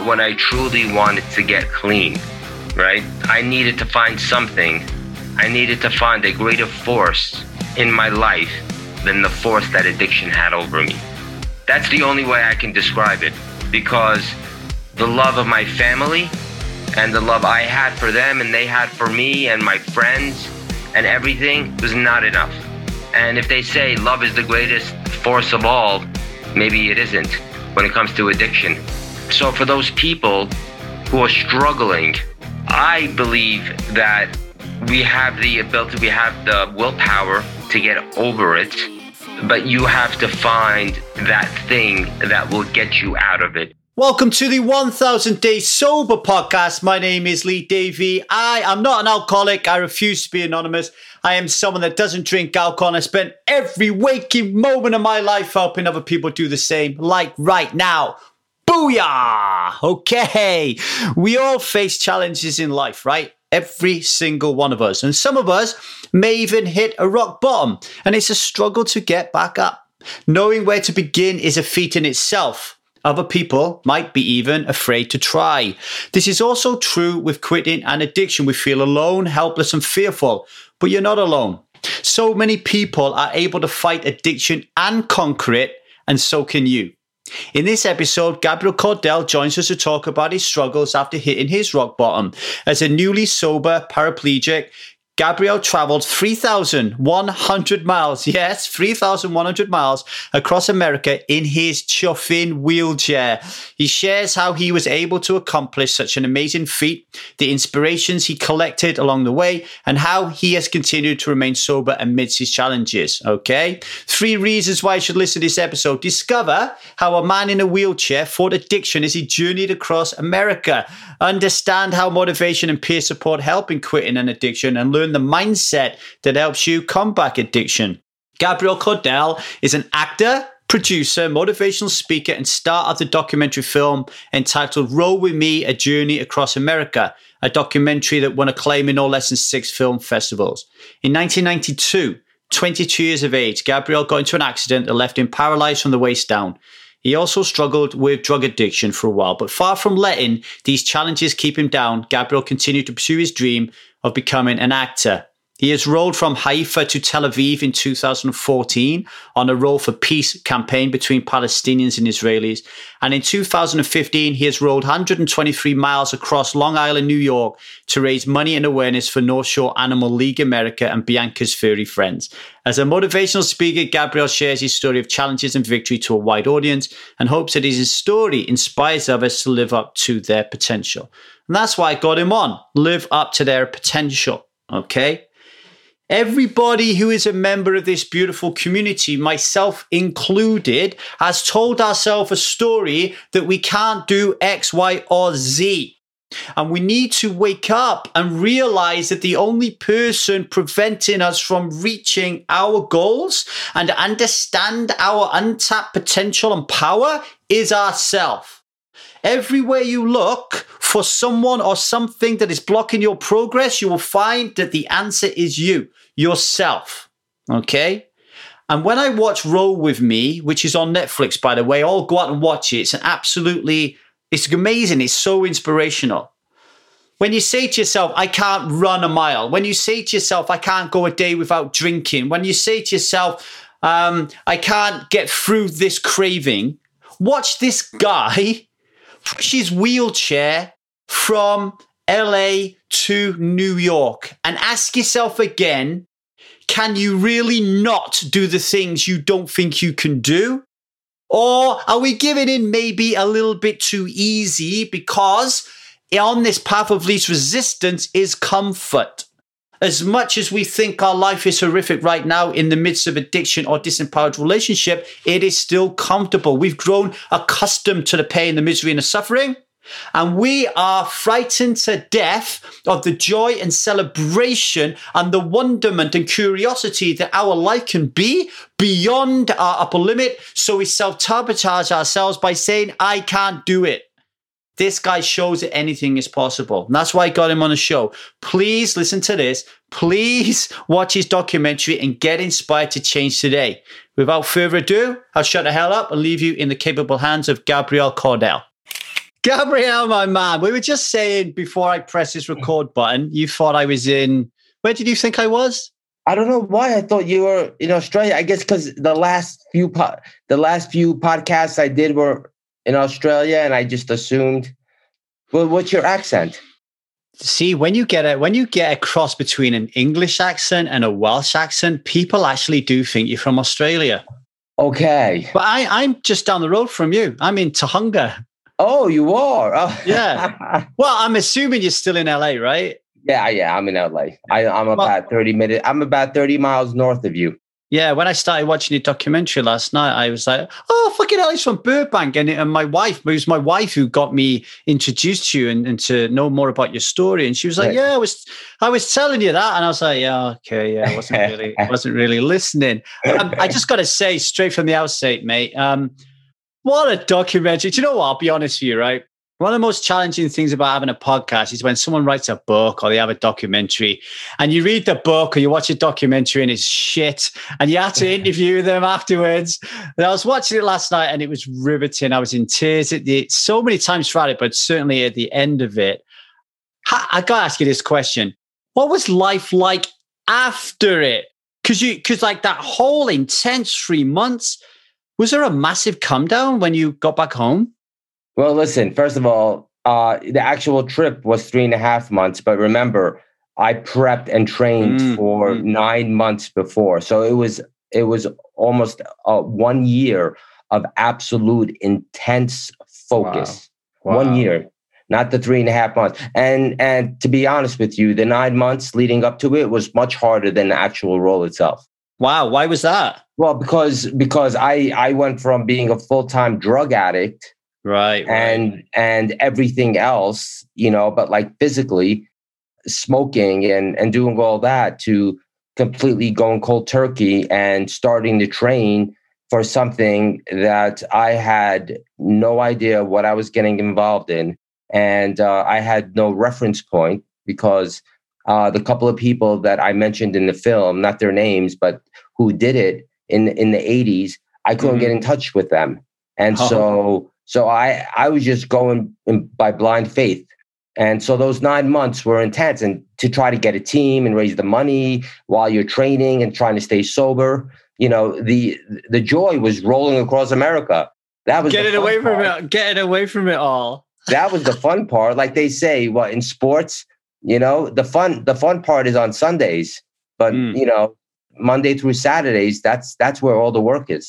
But when I truly wanted to get clean, right, I needed to find something. I needed to find a greater force in my life than the force that addiction had over me. That's the only way I can describe it because the love of my family and the love I had for them and they had for me and my friends and everything was not enough. And if they say love is the greatest force of all, maybe it isn't when it comes to addiction. So for those people who are struggling, I believe that we have the ability, we have the willpower to get over it, but you have to find that thing that will get you out of it. Welcome to the 1000 Day Sober podcast. My name is Lee Davey. I am not an alcoholic. I refuse to be anonymous. I am someone that doesn't drink alcohol. I spend every waking moment of my life helping other people do the same, like right now. Booyah! Okay. We all face challenges in life, right? Every single one of us. And some of us may even hit a rock bottom, and it's a struggle to get back up. Knowing where to begin is a feat in itself. Other people might be even afraid to try. This is also true with quitting and addiction. We feel alone, helpless, and fearful, but you're not alone. So many people are able to fight addiction and conquer it, and so can you. In this episode, Gabriel Cordell joins us to talk about his struggles after hitting his rock bottom. As a newly sober paraplegic, Gabriel traveled 3,100 miles, yes, 3,100 miles across America in his chuffing wheelchair. He shares how he was able to accomplish such an amazing feat, the inspirations he collected along the way, and how he has continued to remain sober amidst his challenges. Okay? Three reasons why you should listen to this episode. Discover how a man in a wheelchair fought addiction as he journeyed across America. Understand how motivation and peer support help in quitting an addiction and learn the mindset that helps you combat addiction. Gabriel Cordell is an actor, producer, motivational speaker, and star of the documentary film entitled Roll With Me A Journey Across America, a documentary that won acclaim in no less than six film festivals. In 1992, 22 years of age, Gabriel got into an accident that left him paralyzed from the waist down. He also struggled with drug addiction for a while, but far from letting these challenges keep him down, Gabriel continued to pursue his dream of becoming an actor. He has rolled from Haifa to Tel Aviv in 2014 on a Roll for Peace campaign between Palestinians and Israelis. And in 2015, he has rolled 123 miles across Long Island, New York to raise money and awareness for North Shore Animal League America and Bianca's Furry Friends. As a motivational speaker, Gabriel shares his story of challenges and victory to a wide audience and hopes that his story inspires others to live up to their potential. And that's why I got him on. Live up to their potential. Okay. Everybody who is a member of this beautiful community, myself included, has told ourselves a story that we can't do X, Y, or Z. And we need to wake up and realize that the only person preventing us from reaching our goals and understand our untapped potential and power is ourself. Everywhere you look for someone or something that is blocking your progress, you will find that the answer is you yourself. Okay. And when I watch Roll With Me, which is on Netflix, by the way, I'll go out and watch it. It's an absolutely, it's amazing. It's so inspirational. When you say to yourself, I can't run a mile, when you say to yourself, I can't go a day without drinking, when you say to yourself, um, I can't get through this craving, watch this guy his wheelchair from LA to New York and ask yourself again can you really not do the things you don't think you can do? Or are we giving in maybe a little bit too easy because on this path of least resistance is comfort? As much as we think our life is horrific right now in the midst of addiction or disempowered relationship, it is still comfortable. We've grown accustomed to the pain, the misery, and the suffering. And we are frightened to death of the joy and celebration and the wonderment and curiosity that our life can be beyond our upper limit. So we self sabotage ourselves by saying, I can't do it. This guy shows that anything is possible. And that's why I got him on the show. Please listen to this. Please watch his documentary and get inspired to change today. Without further ado, I'll shut the hell up and leave you in the capable hands of Gabriel Cordell. Gabriel, my man, we were just saying before I press this record button, you thought I was in. Where did you think I was? I don't know why I thought you were in Australia. I guess because the last few po- the last few podcasts I did were in Australia, and I just assumed. Well, what's your accent? See, when you get a when you get a cross between an English accent and a Welsh accent, people actually do think you're from Australia. Okay. But I, I'm just down the road from you. I'm in Tujunga. Oh, you are. Oh. Yeah. well, I'm assuming you're still in LA, right? Yeah, yeah. I'm in LA. I, I'm about 30 minutes. I'm about 30 miles north of you. Yeah, when I started watching your documentary last night, I was like, "Oh, fucking hell, he's from Burbank," and, and my wife, it was my wife who got me introduced to you and, and to know more about your story. And she was like, Right. "Yeah, I was, I was telling you that," and I was like, "Yeah, okay, yeah, I wasn't really, wasn't really listening." Um, I just got to say, straight from the outset, mate, um, what a documentary! Do you know what? I'll be honest with you, right? One of the most challenging things about having a podcast is when someone writes a book or they have a documentary and you read the book or you watch a documentary and it's shit and you have to interview them afterwards. And I was watching it last night and it was riveting. I was in tears at the so many times throughout it, but certainly at the end of it. I, I gotta ask you this question. What was life like after it? Cause you cause like that whole intense three months, was there a massive come down when you got back home? Well, listen, first of all, uh, the actual trip was three and a half months, but remember, I prepped and trained Mm, for mm. nine months before. So it was it was almost uh, one year of absolute intense focus. One year, not the three and a half months. And and to be honest with you, the nine months leading up to it was much harder than the actual roll itself. Wow, why was that? Well, because because I I went from being a full time drug addict Right. and and everything else you know but like physically smoking and and doing all that to completely going cold turkey and starting to train for something that i had no idea what i was getting involved in and uh, i had no reference point because uh, the couple of people that i mentioned in the film not their names but who did it in in the 80s i couldn't Mhm. get in touch with them and Oh. so so I I was just going in, by blind faith. And so those nine months were intense, and to try to get a team and raise the money while you're training and trying to stay sober, you know, the the joy was rolling across America. That was Get the it fun away from part. it. Get it away from it all. That was the fun part. Like they say, what in sports, you know, the fun the fun part is on Sundays, but Mm. you know, Monday through Saturdays, that's that's where all the work is.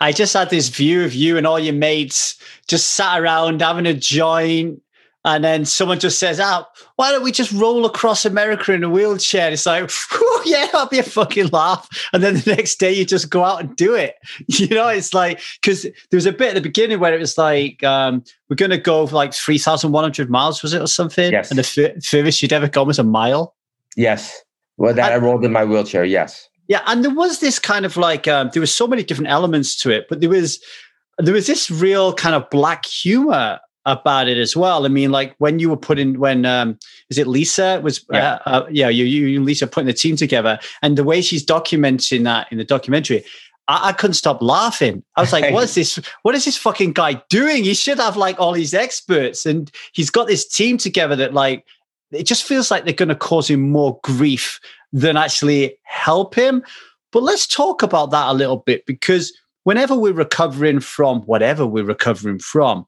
I just had this view of you and all your mates just sat around having a joint. And then someone just says, "Ah, why don't we just roll across America in a wheelchair?" It's like, "Whew, yeah, that'll be a fucking laugh. And then the next day you just go out and do it. You know, it's like because there was a bit at the beginning where it was like, um, "We're going to go for like three thousand one hundred miles," was it or something? Yes. And the fur- furthest you'd ever gone was a mile. Yes. Well, that I, rolled in my wheelchair. Yes. Yeah, and there was this kind of like um, there was so many different elements to it, but there was there was this real kind of black humor about it as well. I mean, like when you were putting when um, is it Lisa was Yeah. uh, uh, yeah you you and Lisa putting the team together, and the way she's documenting that in the documentary. I, couldn't stop laughing. I was like, "What is this? What is this fucking guy doing? He should have like all these experts, and he's got this team together that like it just feels like they're going to cause him more grief than actually help him. But let's talk about that a little bit because whenever we're recovering from whatever we're recovering from,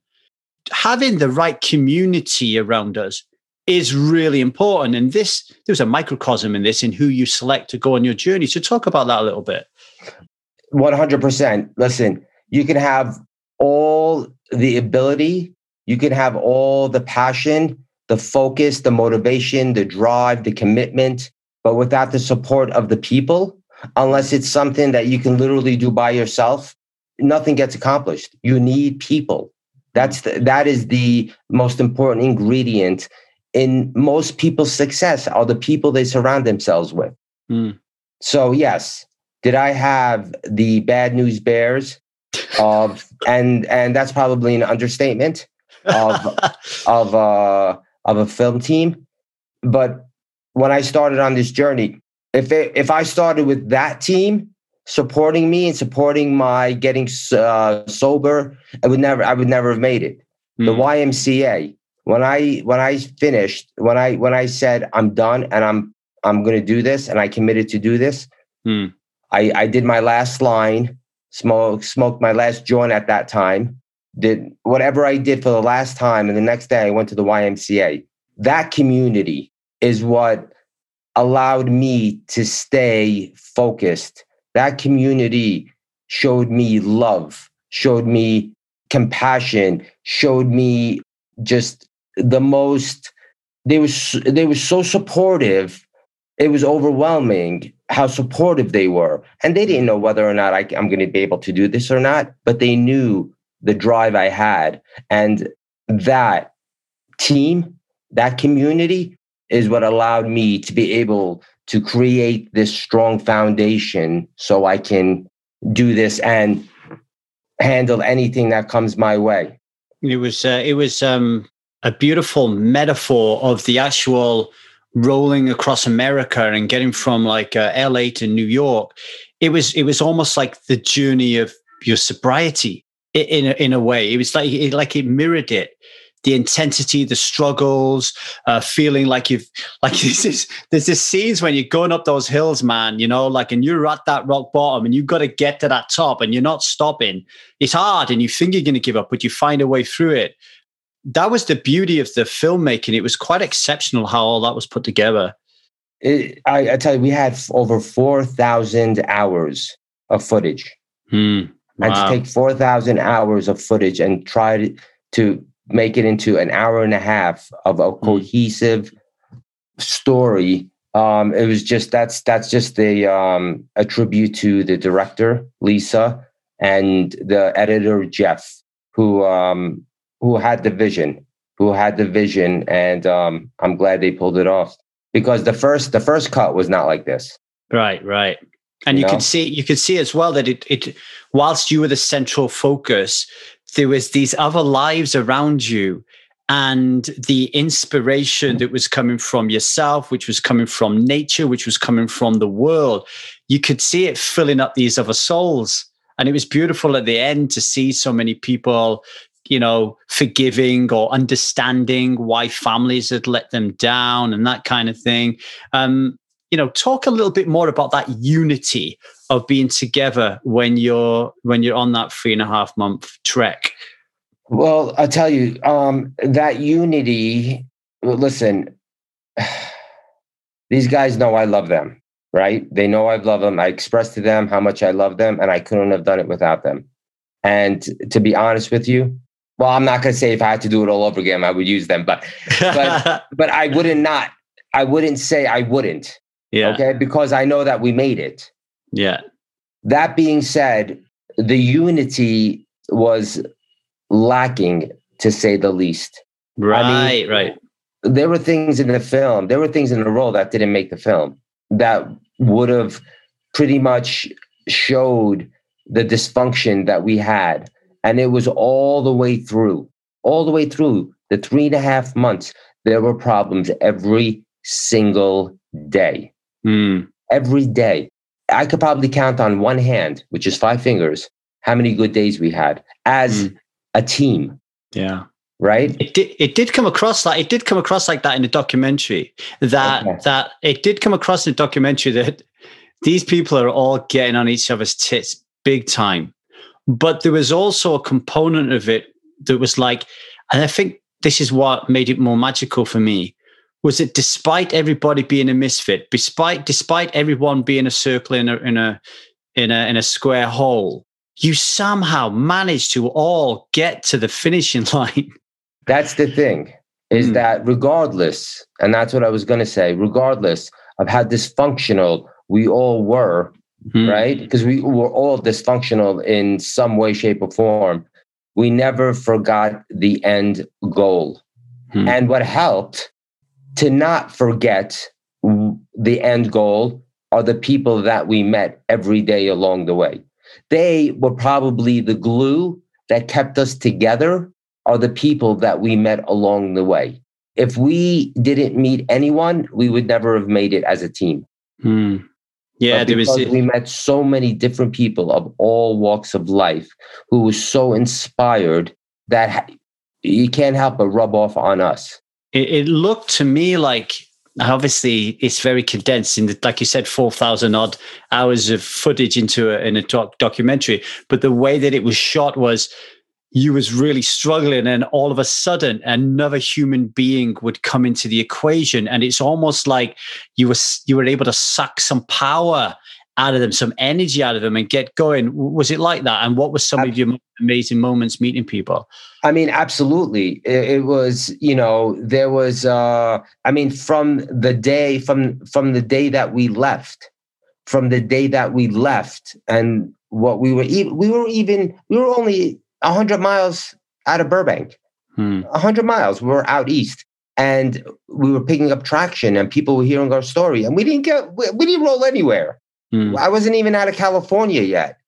having the right community around us is really important. And this, there's a microcosm in this in who you select to go on your journey. So talk about that a little bit. 100%. Listen, you can have all the ability, you can have all the passion, the focus, the motivation, the drive, the commitment, but without the support of the people, unless it's something that you can literally do by yourself, nothing gets accomplished. You need people. That's the, that is the most important ingredient in most people's success are the people they surround themselves with. Mm. So yes, did I have the bad news bears of and and that's probably an understatement of of uh of a film team. But when I started on this journey, if it, if I started with that team supporting me and supporting my getting uh, sober, I would never I would never have made it. The Mm. YMCA. When I when I finished, when I when I said I'm done and I'm I'm gonna do this and I committed to do this, Mm. I, I did my last line, smoke, smoked my last joint at that time, did whatever I did for the last time. And the next day I went to the YMCA. That community is what allowed me to stay focused. That community showed me love, showed me compassion, showed me just the most, they were, s- they were so supportive. It was overwhelming how supportive they were. And they didn't know whether or not I, I'm going to be able to do this or not, but they knew the drive I had. And that team, that community is what allowed me to be able to create this strong foundation so I can do this and handle anything that comes my way. It was uh, it was um, a beautiful metaphor of the actual rolling across America and getting from like uh, LA to New York. It was it was almost like the journey of your sobriety in a, in a way. It was like it, like it mirrored it. The intensity, the struggles, uh, feeling like you've like this is there's this scenes when you're going up those hills, man. You know, like and you're at that rock bottom, and you've got to get to that top, and you're not stopping it's hard and you think you're going to give up, but you find a way through it. That was the beauty of the filmmaking. It was quite exceptional how all that was put together. It, I, I tell you, we had over 4,000 hours of footage. Hmm. and to Wow. take 4,000 hours of footage and try to, to make it into an hour and a half of a Hmm. cohesive story um it was just that's that's just the um a tribute to the director lisa and the editor jeff who um who had the vision who had the vision and um i'm glad they pulled it off because the first the first cut was not like this Right, right. And you You know? could see you could see as well that it it whilst you were the central focus, there was these other lives around you and the inspiration that was coming from yourself, which was coming from nature, which was coming from the world. You could see it filling up these other souls. And it was beautiful at the end to see so many people, you know, forgiving or understanding why families had let them down and that kind of thing. Um, you know talk a little bit more about that unity of being together when you're when you're on that three and a half month trek Well, I'll tell you, um, that unity, listen, these guys know I love them, right? They know I love them. I expressed to them how much I love them, and I couldn't have done it without them. And to be honest with you, well, I'm not going to say if I had to do it all over again, I would use them, but But- but I wouldn't not. I wouldn't say I wouldn't, yeah okay? Because I know that we made it. Yeah That being said, the unity was lacking to say the least. right right There were things in the film, there were things in the roll that didn't make the film that would have pretty much showed the dysfunction that we had. And it was all the way through, all the way through the three and a half months. There were problems every single day Hmm. every day. I could probably count on one hand, which is five fingers, how many good days we had as Mm. a team, yeah right? it did it did come across like it did come across like that in the documentary that Okay. that it did come across in the documentary that these people are all getting on each other's tits big time but there was also a component of it that was like and i think this is what made it more magical for me was it despite everybody being a misfit despite despite everyone being a circle in a in a in a in a square hole you somehow managed to all get to the finishing line That's the thing, is Mm. that regardless, and that's what I was going to say, regardless of how dysfunctional we all were, Hmm. right? Because we were all dysfunctional in some way, shape, or form. We never forgot the end goal. Hmm. And what helped to not forget the end goal are the people that we met every day along the way. They were probably the glue that kept us together, are the people that we met along the way. If we didn't meet anyone, we would never have made it as a team. Hmm. Yeah, there was. because we met so many different people of all walks of life who were so inspired that you can't help but rub off on us. It, it looked to me like obviously it's very condensed in the, like you said 4000 odd hours of footage into a, in a doc, documentary. But the way that it was shot was you was really struggling and all of a sudden another human being would come into the equation. And it's almost like you were you were able to suck some power out of them some energy out of them and get going was it like that and what was some of your amazing moments meeting people i mean absolutely it, it was you know there was uh i mean from the day from from the day that we left from the day that we left and what we were even we were even we were only 100 miles out of Burbank. Hmm. 100 miles. We were out east and we were picking up traction and people were hearing our story and we didn't get, we, we didn't roll anywhere. Hmm. I wasn't even out of California yet.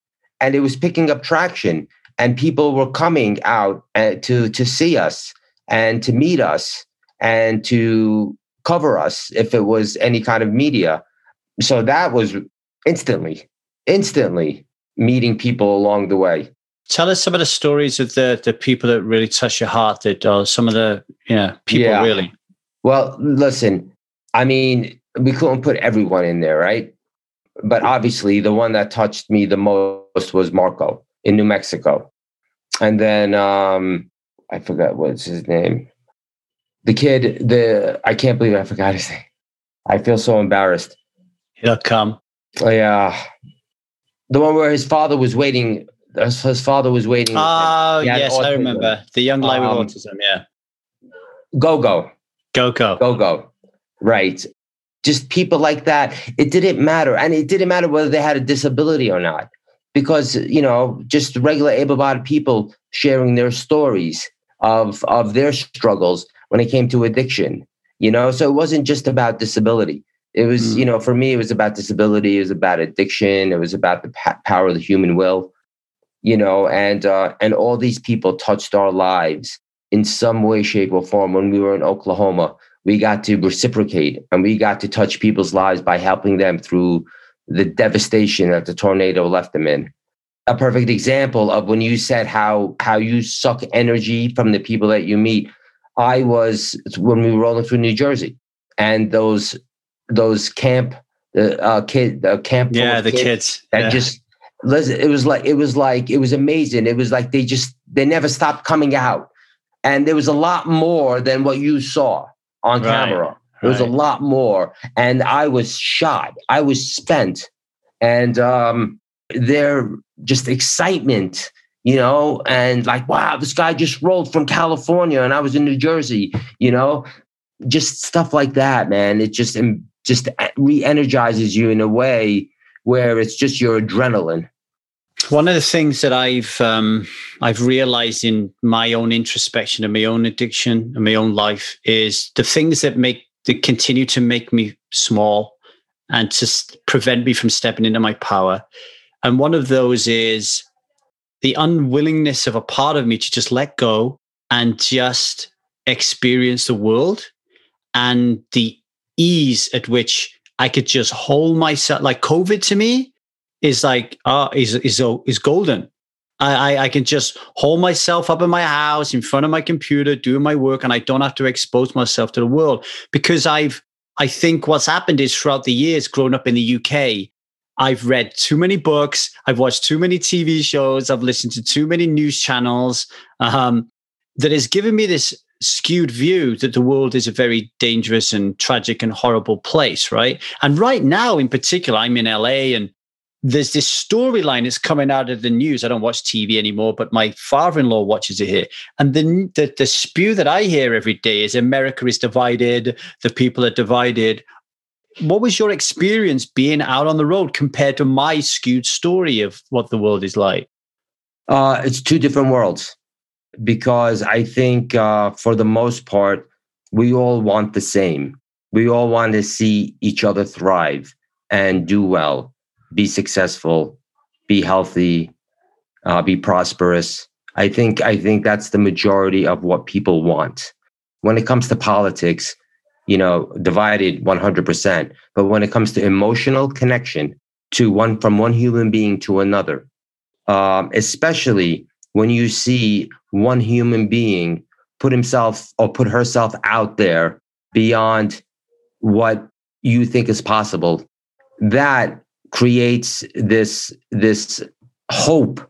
And it was picking up traction and people were coming out uh, to, to see us and to meet us and to cover us if it was any kind of media. So that was instantly, instantly meeting people along the way tell us some of the stories of the the people that really touch your heart that are some of the you know people yeah. really well listen i mean we couldn't put everyone in there right but obviously the one that touched me the most was marco in new mexico and then um i forgot what's his name the kid the i can't believe i forgot his name i feel so embarrassed he'll come oh, yeah the one where his father was waiting his father was waiting. Oh, yes, autism. I remember. The young lady um, with autism, yeah. Go, go. Go, go. Go, go. Right. Just people like that. It didn't matter. And it didn't matter whether they had a disability or not. Because, you know, just regular able bodied people sharing their stories of, of their struggles when it came to addiction, you know? So it wasn't just about disability. It was, mm. you know, for me, it was about disability. It was about addiction. It was about the pa- power of the human will you know, and uh, and all these people touched our lives in some way, shape, or form. When we were in Oklahoma, we got to reciprocate and we got to touch people's lives by helping them through the devastation that the tornado left them in. A perfect example of when you said how how you suck energy from the people that you meet. I was when we were rolling through New Jersey, and those those camp the uh, kid the camp yeah the kids, kids. that yeah. just it was like it was like it was amazing. It was like they just they never stopped coming out, and there was a lot more than what you saw on right, camera. There was a lot more, and I was shot. I was spent, and um, their just excitement, you know, and like wow, this guy just rolled from California, and I was in New Jersey, you know, just stuff like that, man. It just just re-energizes you in a way where it's just your adrenaline one of the things that I've um, I've realized in my own introspection and my own addiction and my own life is the things that make that continue to make me small and to prevent me from stepping into my power. And one of those is the unwillingness of a part of me to just let go and just experience the world and the ease at which I could just hold myself. Like COVID to me is like uh is is is golden. I, I can just hold myself up in my house in front of my computer, doing my work, and I don't have to expose myself to the world because I've I think what's happened is throughout the years, growing up in the UK, I've read too many books, I've watched too many TV shows, I've listened to too many news channels um, that has given me this skewed view that the world is a very dangerous and tragic and horrible place, right? And right now, in particular, I'm in LA and there's this storyline that's coming out of the news. I don't watch TV anymore, but my father-in-law watches it here. And the, the, the spew that I hear every day is America is divided, the people are divided. What was your experience being out on the road compared to my skewed story of what the world is like? Uh, it's two different worlds because I think uh, for the most part, we all want the same. We all want to see each other thrive and do well be successful, be healthy, uh, be prosperous. I think I think that's the majority of what people want. When it comes to politics, you know, divided 100%. But when it comes to emotional connection to one from one human being to another, um, especially when you see one human being put himself or put herself out there beyond what you think is possible that creates this this hope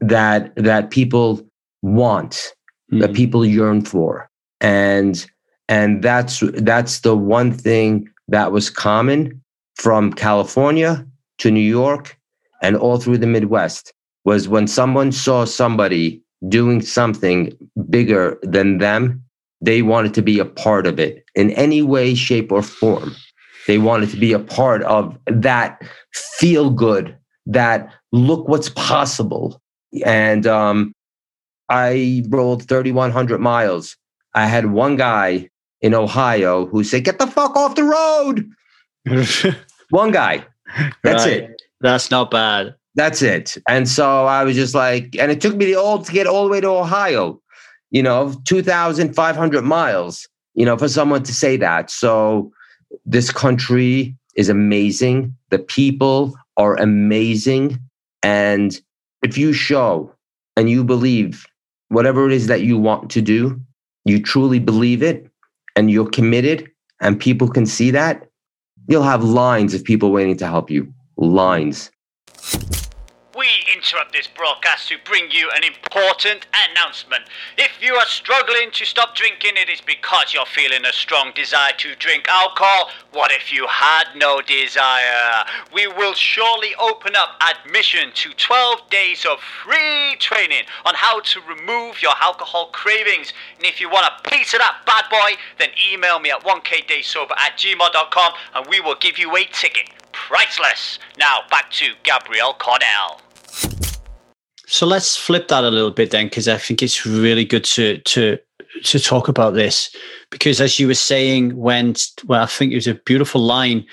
that that people want mm-hmm. that people yearn for and and that's that's the one thing that was common from California to New York and all through the Midwest was when someone saw somebody doing something bigger than them, they wanted to be a part of it in any way, shape, or form. They wanted to be a part of that feel good, that look what's possible. And um, I rolled 3,100 miles. I had one guy in Ohio who said, Get the fuck off the road. one guy. That's right. it. That's not bad. That's it. And so I was just like, and it took me the old to get all the way to Ohio, you know, 2,500 miles, you know, for someone to say that. So this country is amazing. The people are amazing. And if you show and you believe whatever it is that you want to do, you truly believe it and you're committed and people can see that, you'll have lines of people waiting to help you. Lines interrupt this broadcast to bring you an important announcement. If you are struggling to stop drinking, it is because you're feeling a strong desire to drink alcohol. What if you had no desire? We will surely open up admission to 12 days of free training on how to remove your alcohol cravings. And if you want a piece of that bad boy, then email me at 1kdaysober at and we will give you a ticket priceless. Now back to Gabriel Cordell. So let's flip that a little bit then, because I think it's really good to to to talk about this. Because as you were saying, when well, I think it was a beautiful line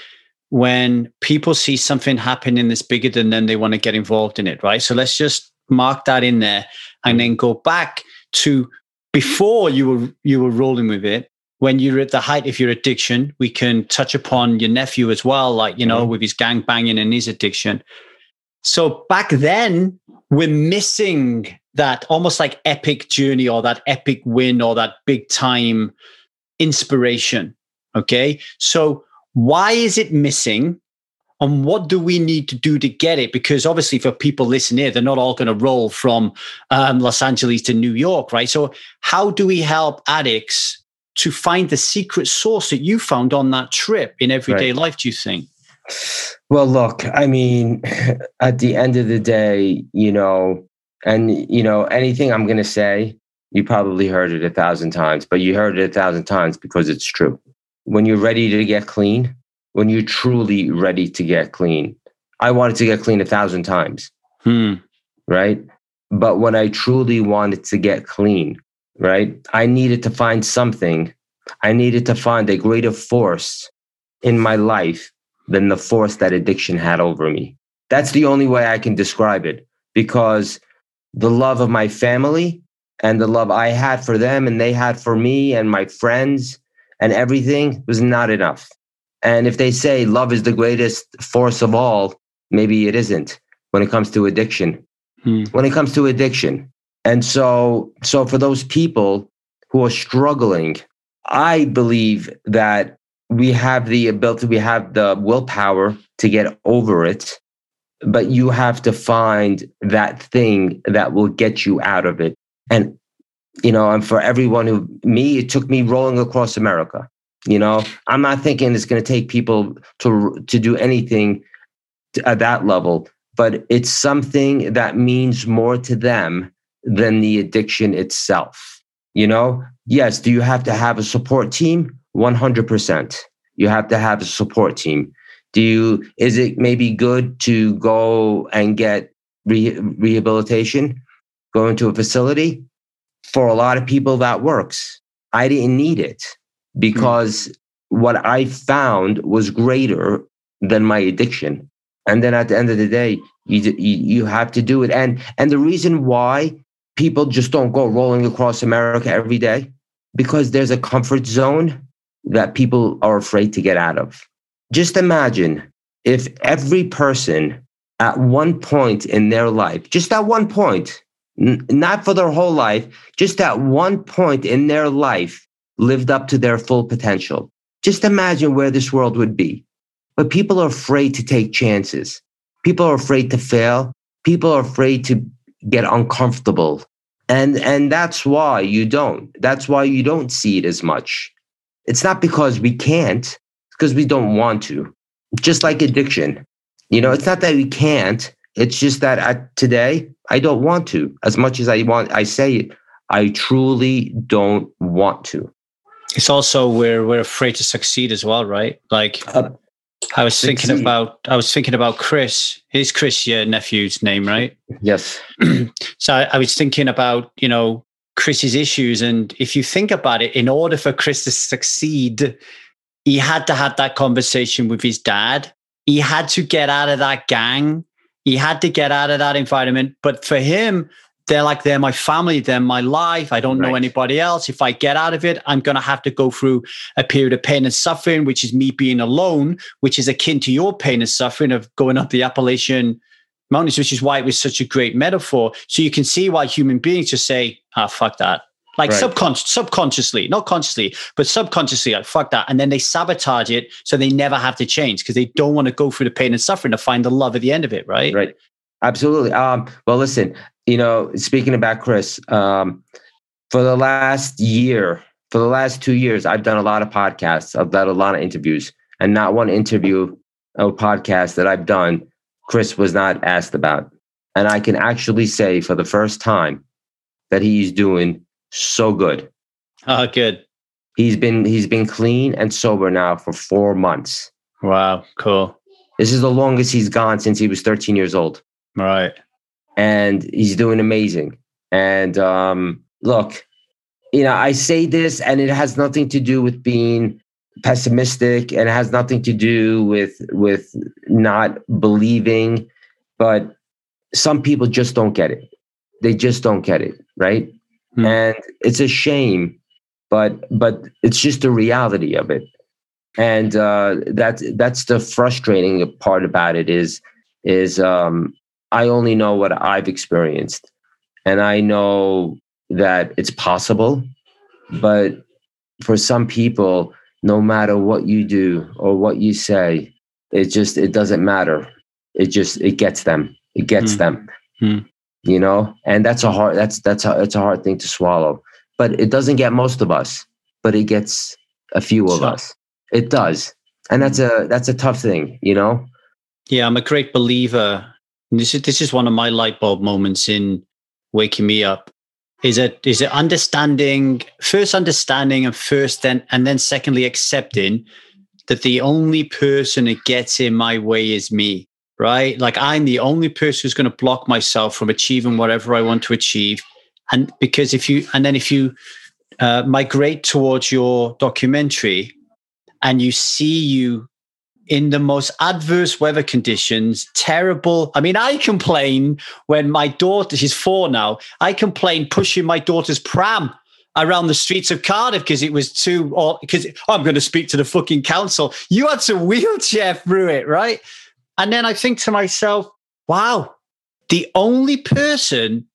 when people see something happening that's bigger than them, they want to get involved in it, right? So let's just mark that in there and then go back to before you were you were rolling with it when you're at the height of your addiction we can touch upon your nephew as well like you know mm-hmm. with his gang banging and his addiction so back then, we're missing that almost like epic journey or that epic win or that big time inspiration. Okay. So why is it missing? And what do we need to do to get it? Because obviously, for people listening here, they're not all going to roll from um, Los Angeles to New York, right? So, how do we help addicts to find the secret source that you found on that trip in everyday right. life? Do you think? Well, look, I mean, at the end of the day, you know, and, you know, anything I'm going to say, you probably heard it a thousand times, but you heard it a thousand times because it's true. When you're ready to get clean, when you're truly ready to get clean, I wanted to get clean a thousand times. Hmm. Right. But when I truly wanted to get clean, right, I needed to find something. I needed to find a greater force in my life than the force that addiction had over me. That's the only way I can describe it because the love of my family and the love I had for them and they had for me and my friends and everything was not enough. And if they say love is the greatest force of all, maybe it isn't when it comes to addiction. Hmm. When it comes to addiction. And so so for those people who are struggling, I believe that we have the ability, we have the willpower to get over it, but you have to find that thing that will get you out of it. And, you know, and for everyone who, me, it took me rolling across America. You know, I'm not thinking it's going to take people to to do anything at that level, but it's something that means more to them than the addiction itself. You know, yes, do you have to have a support team? 100%. You have to have a support team. Do you, is it maybe good to go and get re- rehabilitation, go into a facility? For a lot of people, that works. I didn't need it because mm-hmm. what I found was greater than my addiction. And then at the end of the day, you, you, you have to do it. And, and the reason why people just don't go rolling across America every day, because there's a comfort zone that people are afraid to get out of. Just imagine if every person at one point in their life, just at one point, N- not for their whole life, just at one point in their life lived up to their full potential. Just imagine where this world would be. But people are afraid to take chances. People are afraid to fail. People are afraid to get uncomfortable. And, and that's why you don't. That's why you don't see it as much. It's not because we can't, it's because we don't want to. Just like addiction. You know, it's not that we can't. It's just that at today I don't want to. As much as I want, I say it. I truly don't want to. It's also we're we're afraid to succeed as well, right? Like uh, I was thinking about I was thinking about Chris. Is Chris your nephew's name, right? Yes. so I, I was thinking about you know Chris's issues, and if you think about it, in order for Chris to succeed, he had to have that conversation with his dad. He had to get out of that gang he had to get out of that environment. But for him, they're like, they're my family, they're my life. I don't right. know anybody else. If I get out of it, I'm going to have to go through a period of pain and suffering, which is me being alone, which is akin to your pain and suffering of going up the Appalachian Mountains, which is why it was such a great metaphor. So you can see why human beings just say, ah, fuck that like right. subconscious, subconsciously, not consciously, but subconsciously, like fuck that. And then they sabotage it so they never have to change because they don't want to go through the pain and suffering to find the love at the end of it, right? Right. Absolutely. Um, well, listen, you know, speaking about Chris, um, for the last year, for the last two years, I've done a lot of podcasts, I've done a lot of interviews, and not one interview or podcast that I've done, Chris was not asked about. And I can actually say for the first time that he's doing so good. Oh, good. He's been he's been clean and sober now for four months. Wow, cool. This is the longest he's gone since he was 13 years old. Right. And he's doing amazing. And um, look, you know, I say this and it has nothing to do with being pessimistic and it has nothing to do with with not believing, but some people just don't get it. They just don't get it, right? mm. and it's a shame but but it's just the reality of it and uh, that's that's the frustrating part about it is is um, I only know what I've experienced, and I know that it's possible, but for some people, no matter what you do or what you say, it just it doesn't matter. It just it gets them. It gets mm. them. Mm you know? And that's a hard that's that's a, it's a hard thing to swallow. But it doesn't get most of us but it gets a few of us. It does. And that's a that's a tough thing you know? Yeah i'm a great believer. This is this is one of my light bulb moments in waking me up. Is it is it understanding first understanding and first then and then secondly accepting that the only person that gets in my way is me right? Like I'm the only person who's going to block myself from achieving whatever I want to achieve. And because if you, and then if you uh, migrate towards your documentary and you see you in the most adverse weather conditions, terrible. I mean, I complain when my daughter, she's four now, I complain pushing my daughter's pram around the streets of Cardiff because it was too, because oh, I'm going to speak to the fucking council. You had to wheelchair through it, right? And then I think to myself, wow, the only person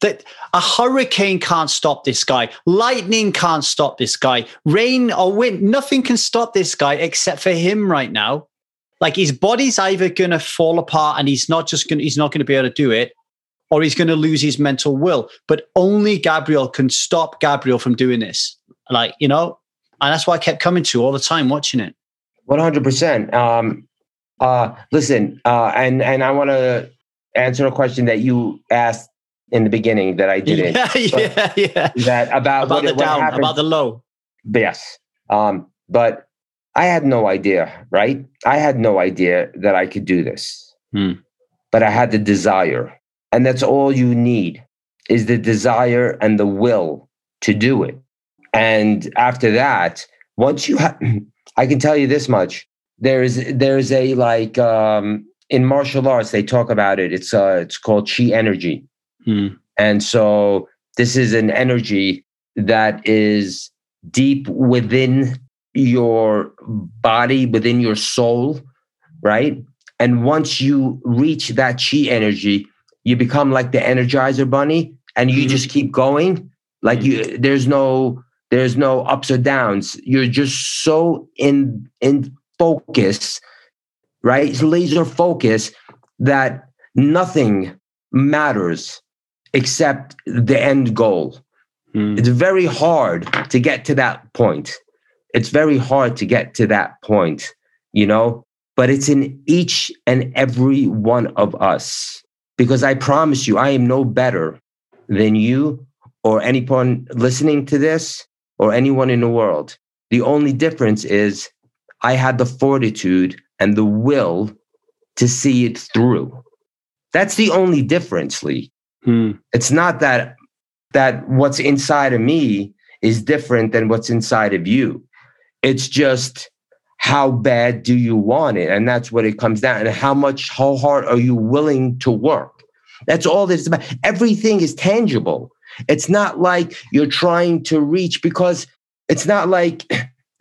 that a hurricane can't stop this guy, lightning can't stop this guy, rain or wind, nothing can stop this guy except for him right now. Like his body's either to fall apart and he's not just to, he's not to be able to do it or he's to lose his mental will. But only Gabriel can stop Gabriel from doing this. Like, you know, and that's why I kept coming to all the time watching it. 100%. Um, uh, listen, uh, and and I want to answer a question that you asked in the beginning that I didn't. Yeah, yeah, yeah. That about about what, the down, happened. about the low. Yes, um, but I had no idea. Right, I had no idea that I could do this. Hmm. But I had the desire, and that's all you need is the desire and the will to do it. And after that, once you have, I can tell you this much: there's there's a like um, in martial arts they talk about it. It's uh it's called chi energy, hmm. and so this is an energy that is deep within your body, within your soul, right? And once you reach that chi energy, you become like the energizer bunny and you mm-hmm. just keep going. Like you, mm-hmm. there's no there's no ups or downs. You're just so in in focus, right? It's laser focus that nothing matters except the end goal. Mm. It's very hard to get to that point. It's very hard to get to that point, you know, but it's in each and every one of us. Because I promise you, I am no better than you or anyone listening to this or anyone in the world. The only difference is I had the fortitude and the will to see it through. That's the only difference, Lee. Hmm. It's not that that what's inside of me is different than what's inside of you. It's just how bad do you want it? And that's what it comes down. And how much, how hard are you willing to work? That's all this about. Everything is tangible. It's not like you're trying to reach because it's not like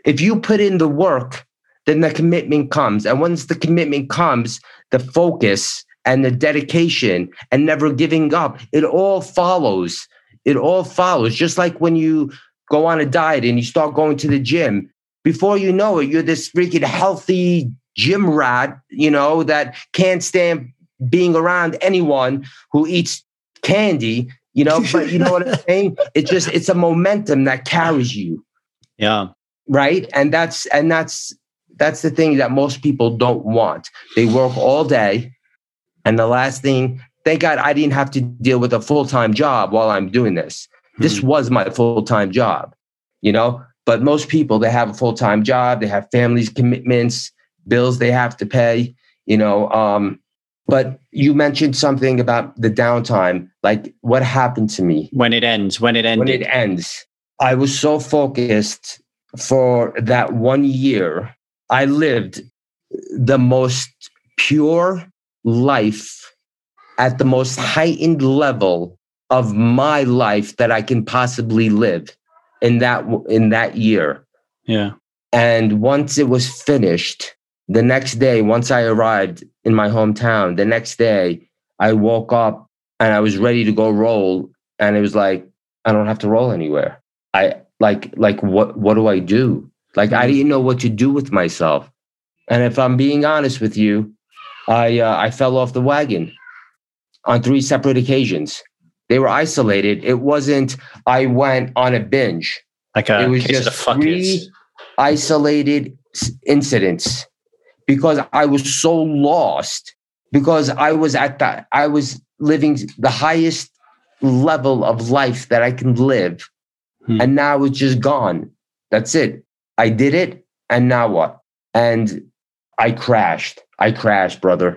if you put in the work, then the commitment comes. And once the commitment comes, the focus and the dedication and never giving up, it all follows. It all follows. Just like when you go on a diet and you start going to the gym, before you know it, you're this freaking healthy gym rat, you know, that can't stand being around anyone who eats candy, you know, but you know what I'm saying? It's just it's a momentum that carries you. Yeah. Right. And that's and that's that's the thing that most people don't want. They work all day. And the last thing, thank God I didn't have to deal with a full-time job while I'm doing this. Mm-hmm. This hmm. was my full-time job, you know. But most people they have a full-time job, they have families, commitments, bills they have to pay, you know. Um, but you mentioned something about the downtime, like what happened to me when it ends. When it ends. When it ends, I was so focused for that one year. I lived the most pure life at the most heightened level of my life that I can possibly live in that in that year. Yeah. And once it was finished, the next day, once I arrived in my hometown, the next day I woke up and I was ready to go roll. And it was like, I don't have to roll anywhere. I like, like, what, what do I do? Like, I didn't know what to do with myself. And if I'm being honest with you, I, uh, I fell off the wagon on three separate occasions. They were isolated. It wasn't, I went on a binge. Like a it was just three isolated incidents because I was so lost because I was at that I was living the highest level of life that I can live hmm. and now it's just gone that's it I did it and now what and I crashed I crashed brother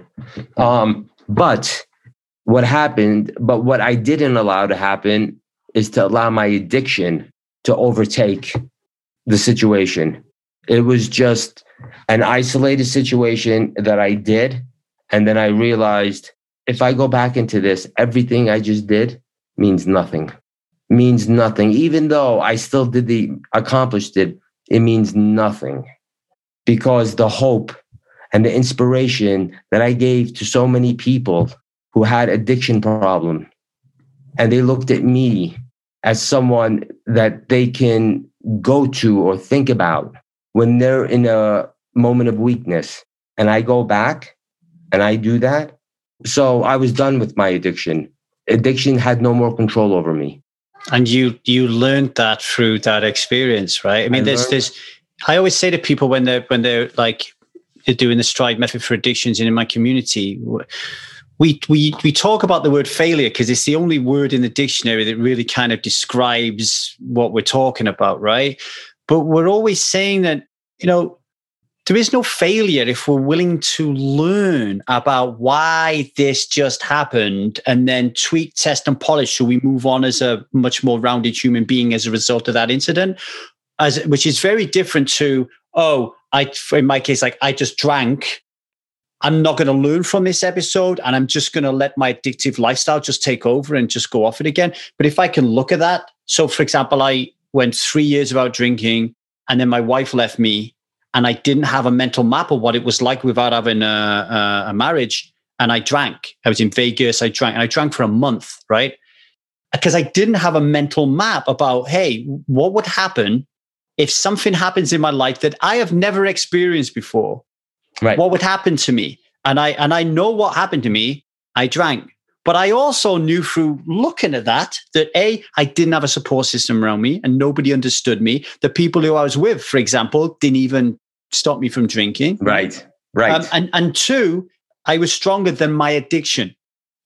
um but what happened but what I didn't allow to happen is to allow my addiction to overtake the situation it was just an isolated situation that I did. And then I realized if I go back into this, everything I just did means nothing. Means nothing. Even though I still did the accomplished it, it means nothing. Because the hope and the inspiration that I gave to so many people who had addiction problem and they looked at me as someone that they can go to or think about when they're in a moment of weakness and I go back and I do that. So I was done with my addiction. Addiction had no more control over me. And you you learned that through that experience, right? I mean, I there's there's I always say to people when they're when they're like they're doing the Strive Method for addictions and in my community, we we we talk about the word failure because it's the only word in the dictionary that really kind of describes what we're talking about, right? But we're always saying that, you know, there is no failure if we're willing to learn about why this just happened and then tweak, test, and polish so we move on as a much more rounded human being as a result of that incident. As which is very different to, oh, I in my case, like I just drank. I'm not going to learn from this episode and I'm just going to let my addictive lifestyle just take over and just go off it again. But if I can look at that, so for example, I went three years without drinking, and then my wife left me, and I didn't have a mental map of what it was like without having a, a, a marriage. And I drank. I was in Vegas. I drank, and I drank for a month. Right. because I didn't have a mental map about, hey, what would happen if something happens in my life that I have never experienced before? Right. What would happen to me? And I and I know what happened to me. I drank. But I also knew through looking at that that A, I didn't have a support system around me and nobody understood me. The people who I was with, for example, didn't even stop me from drinking. Right. Right. Um, and and two, I was stronger than my addiction.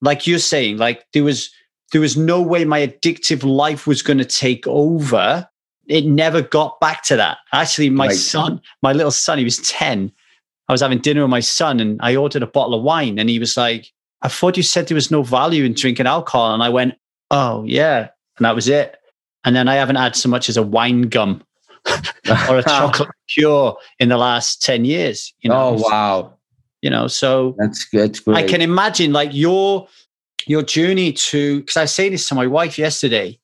Like you're saying, like there was there was no way my addictive life was going to take over. It never got back to that. Actually, my right. son, my little son, he was 10. I was having dinner with my son and I ordered a bottle of wine and he was like, I thought you said there was no value in drinking alcohol. And I went, Oh, yeah. And that was it. And then I haven't had so much as a wine gum or a chocolate cure in the last 10 years. You know? Oh, wow. You know, so that's good. I can imagine like your your journey to because I saying this to my wife yesterday.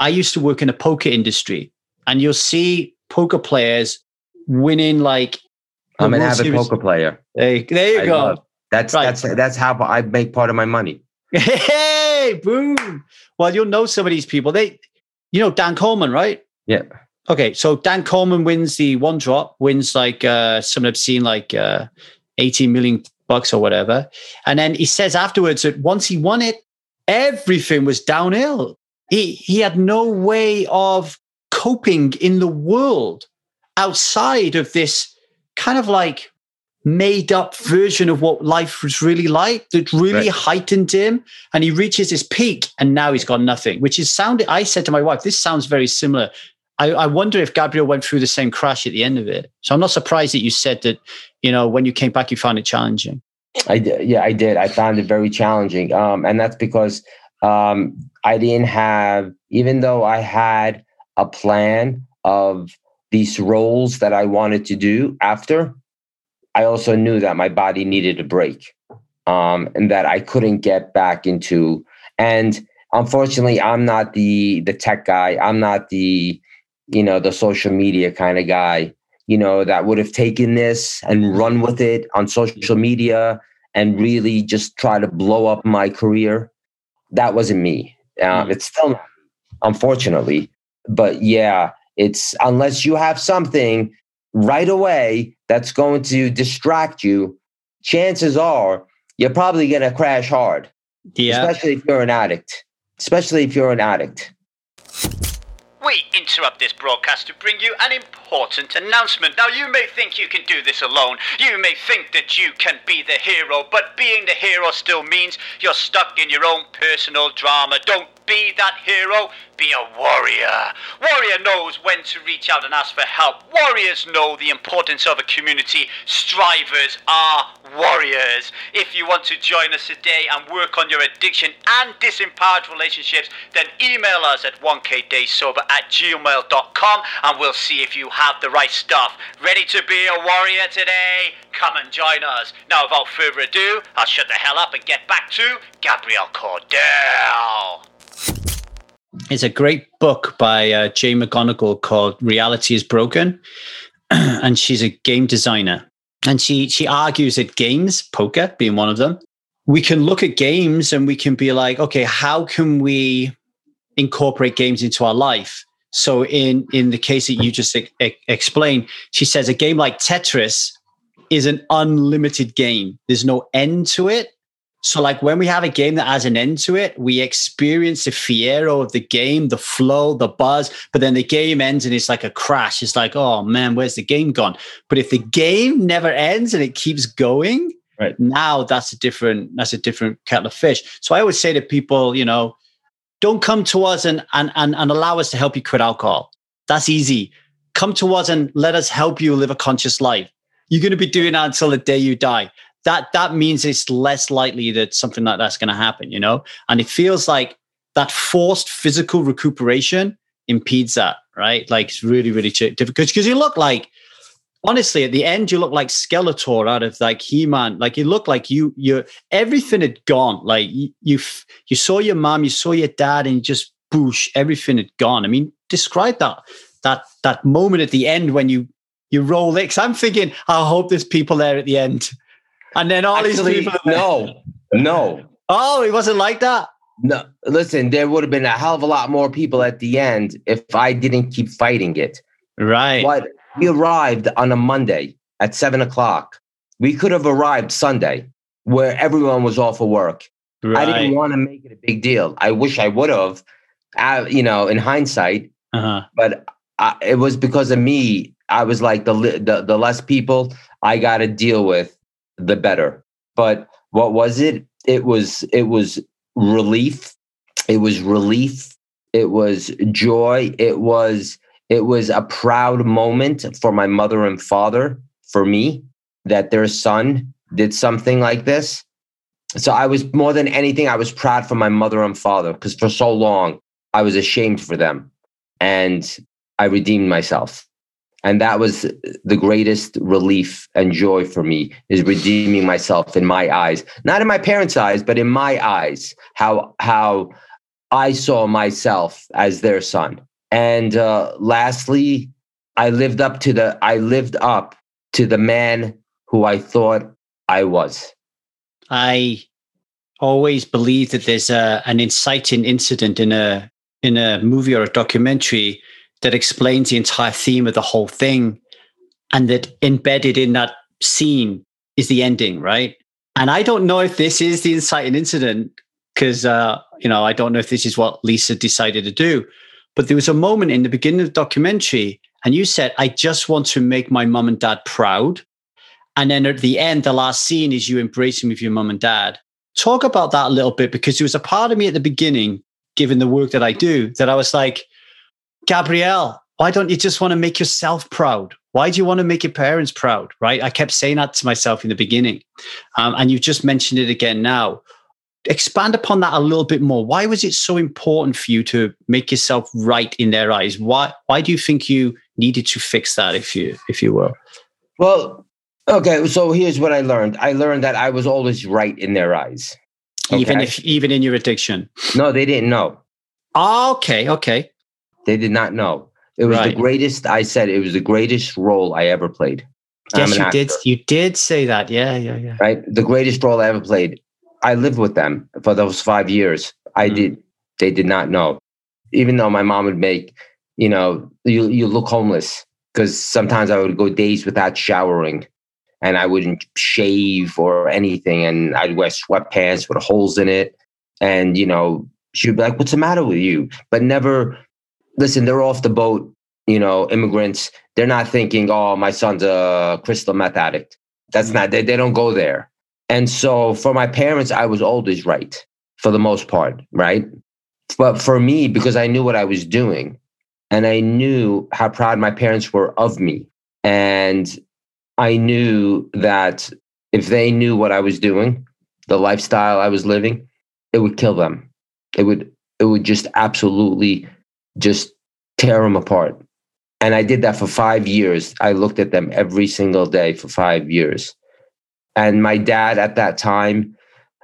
I used to work in the poker industry, and you'll see poker players winning like. I'm an avid poker player. There, there you I go. That's right. that's that's how I make part of my money. Hey, boom! Well, you'll know some of these people. They, you know, Dan Colman, right? Yeah. Okay, so Dan Colman wins the one drop, wins like uh some have seen like uh 18 million bucks or whatever. And then he says afterwards that once he won it, everything was downhill. He he had no way of coping in the world outside of this kind of like made up version of what life was really like that really right. heightened him and he reaches his peak and now he's got nothing which is sounded i said to my wife this sounds very similar I, I, wonder if gabriel went through the same crash at the end of it so i'm not surprised that you said that you know when you came back you found it challenging I did. Yeah, I did. I found it very challenging. Um, and that's because um, I didn't have, even though I had a plan of these roles that I wanted to do after, I also knew that my body needed a break um, and that I couldn't get back into. And unfortunately, I'm not the the tech guy. I'm not the you know the social media kind of guy you know, that would have taken this and run with it on social media and really just try to blow up my career. That wasn't me. Um, it's still unfortunately. But yeah, it's unless you have something right away that's going to distract you, chances are you're probably going to crash hard. Yeah. Especially if you're an addict. Especially if you're an addict. We interrupt this broadcast to bring you an important announcement. Now, you may think you can do this alone. You may think that you can be the hero, but being the hero still means you're stuck in your own personal drama. Don't be that hero, be a warrior. Warrior knows when to reach out and ask for help. Warriors know the importance of a community. Strivers are warriors. If you want to join us today and work on your addiction and disempowered relationships, then email us at 1kdaysober at gmail.com and we'll see if you have the right stuff. Ready to be a warrior today? Come and join us. Now, without further ado, I'll shut the hell up and get back to Gabriel Cordell. It's a great book by uh, Jay McGonigal called Reality is Broken. and she's a game designer. And she she argues that games, poker being one of them, we can look at games and we can be like, okay, how can we incorporate games into our life? So in in the case that you just e- explained, she says a game like Tetris is an unlimited game. There's no end to it. So, like when we have a game that has an end to it, we experience the fiero of the game, the flow, the buzz, but then the game ends and it's like a crash. It's like, oh man, where's the game gone? But if the game never ends and it keeps going, right now that's a different that's a different kettle of fish. So I always say to people, you know, don't come to us and and and, and allow us to help you quit alcohol. That's easy. Come to us and let us help you live a conscious life. You're going to be doing that until the day you die that that means it's less likely that something like that's going to happen, you know? And it feels like that forced physical recuperation impedes that, right? Like it's really, really difficult because you look like, honestly, at the end, you look like Skeletor out of like He-Man. Like you look like you, you, everything had gone. Like you, you, you saw your mom, you saw your dad, and just boosh, everything had gone. I mean, describe that, that, that moment at the end when you, you roll it. Cause I'm thinking, I hope there's people there at the end and then all Actually, these people. No, no. Oh, it wasn't like that. No, listen, there would have been a hell of a lot more people at the end if I didn't keep fighting it. Right. But we arrived on a Monday at seven o'clock. We could have arrived Sunday where everyone was off of work. right. I didn't want to make it a big deal. I wish I would have, uh, you know, in hindsight, uh-huh. but I, it was because of me. I was like the the, the less people I got to deal with, the better. But what was it? It was it was relief. It was relief. It was joy. It was it was a proud moment for my mother and father, for me, that their son did something like this. So I was more than anything, I was proud for my mother and father because for so long I was ashamed for them. And I redeemed myself. And that was the greatest relief and joy for me is redeeming myself in my eyes, not in my parents' eyes, but in my eyes, how, how I saw myself as their son. And uh, lastly, I lived up to the, I lived up to the man who I thought I was. I always believe that there's a, an inciting incident in a in a movie or a documentary that explains the entire theme of the whole thing, and that embedded in that scene is the ending, right? And I don't know if this is the inciting incident because uh, you know I don't know if this is what Lisa decided to do, but there was a moment in the beginning of the documentary, and you said, "I just want to make my mum and dad proud." And then at the end, the last scene is you embracing with your mum and dad. Talk about that a little bit because there was a part of me at the beginning, given the work that I do, that I was like, Gabriel, why don't you just want to make yourself proud? Why do you want to make your parents proud? Right? I kept saying that to myself in the beginning. Um, and you've just mentioned it again now. Expand upon that a little bit more. Why was it so important for you to make yourself right in their eyes? Why why do you think you needed to fix that if you if you will? Well, okay, so here's what I learned. I learned that I was always right in their eyes. Even if even in your addiction. No, they didn't know. Okay, okay. They did not know. It was Right. the greatest. I said it was the greatest role I ever played. Yes, you did. You did say that. Yeah, yeah, yeah. right? The greatest role I ever played. I lived with them for those five years. I Mm. did. They did not know. Even though my mom would make, you know, you you look homeless because sometimes I would go days without showering, and I wouldn't shave or anything, and I'd wear sweatpants with holes in it, and you know, she'd be like, "What's the matter with you?" But never. Listen, they're off the boat. You know, immigrants. They're not thinking, "Oh, my son's a crystal meth addict." That's Mm. not. They, they don't go there. And so for my parents, I was always right for the most part, right? But for me, because I knew what I was doing and I knew how proud my parents were of me. And I knew that if they knew what I was doing, the lifestyle I was living, it would kill them. It would, it would just absolutely just tear them apart. And I did that for five years. I looked at them every single day for five years and my dad at that time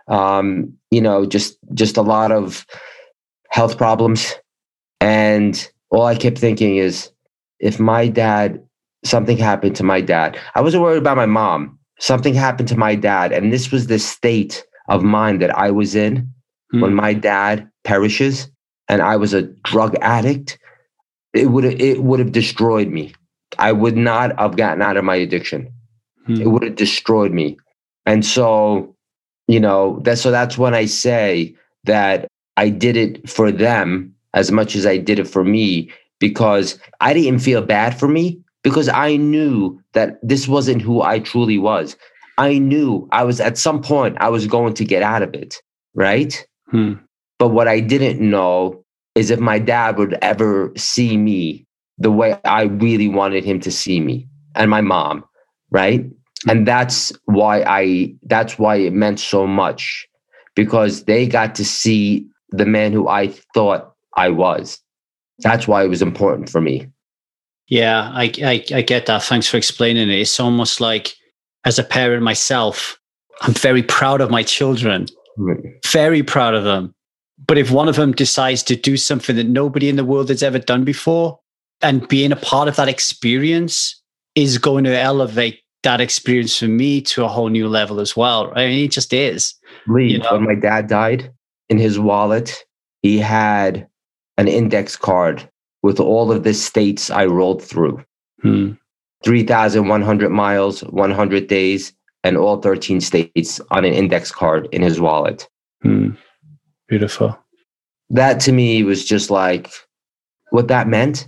um you know just just a lot of health problems and all i kept thinking is if my dad something happened to my dad i wasn't worried about my mom something happened to my dad and this was the state of mind that i was in when Hmm. my dad perishes and i was a drug addict it would it would have destroyed me i would not have gotten out of my addiction Hmm. it would have destroyed me. And so, you know, that's so that's when I say that I did it for them as much as I did it for me because I didn't feel bad for me because I knew that this wasn't who I truly was. I knew I was at some point I was going to get out of it, right? Hmm. But what I didn't know is if my dad would ever see me the way I really wanted him to see me and my mom, right? And that's why I that's why it meant so much because they got to see the man who I thought I was. That's why it was important for me. Yeah, I, I I get that. Thanks for explaining it. It's almost like as a parent myself, I'm very proud of my children, very proud of them. But if one of them decides to do something that nobody in the world has ever done before, and being a part of that experience is going to elevate that experience for me to a whole new level as well. I mean, it just is. Lee, You know? when my dad died, in his wallet, he had an index card with all of the states I rolled through. Hmm. 3,100 miles, 100 days, and all 13 states on an index card in his wallet. Hmm. Beautiful. That to me was just like what that meant.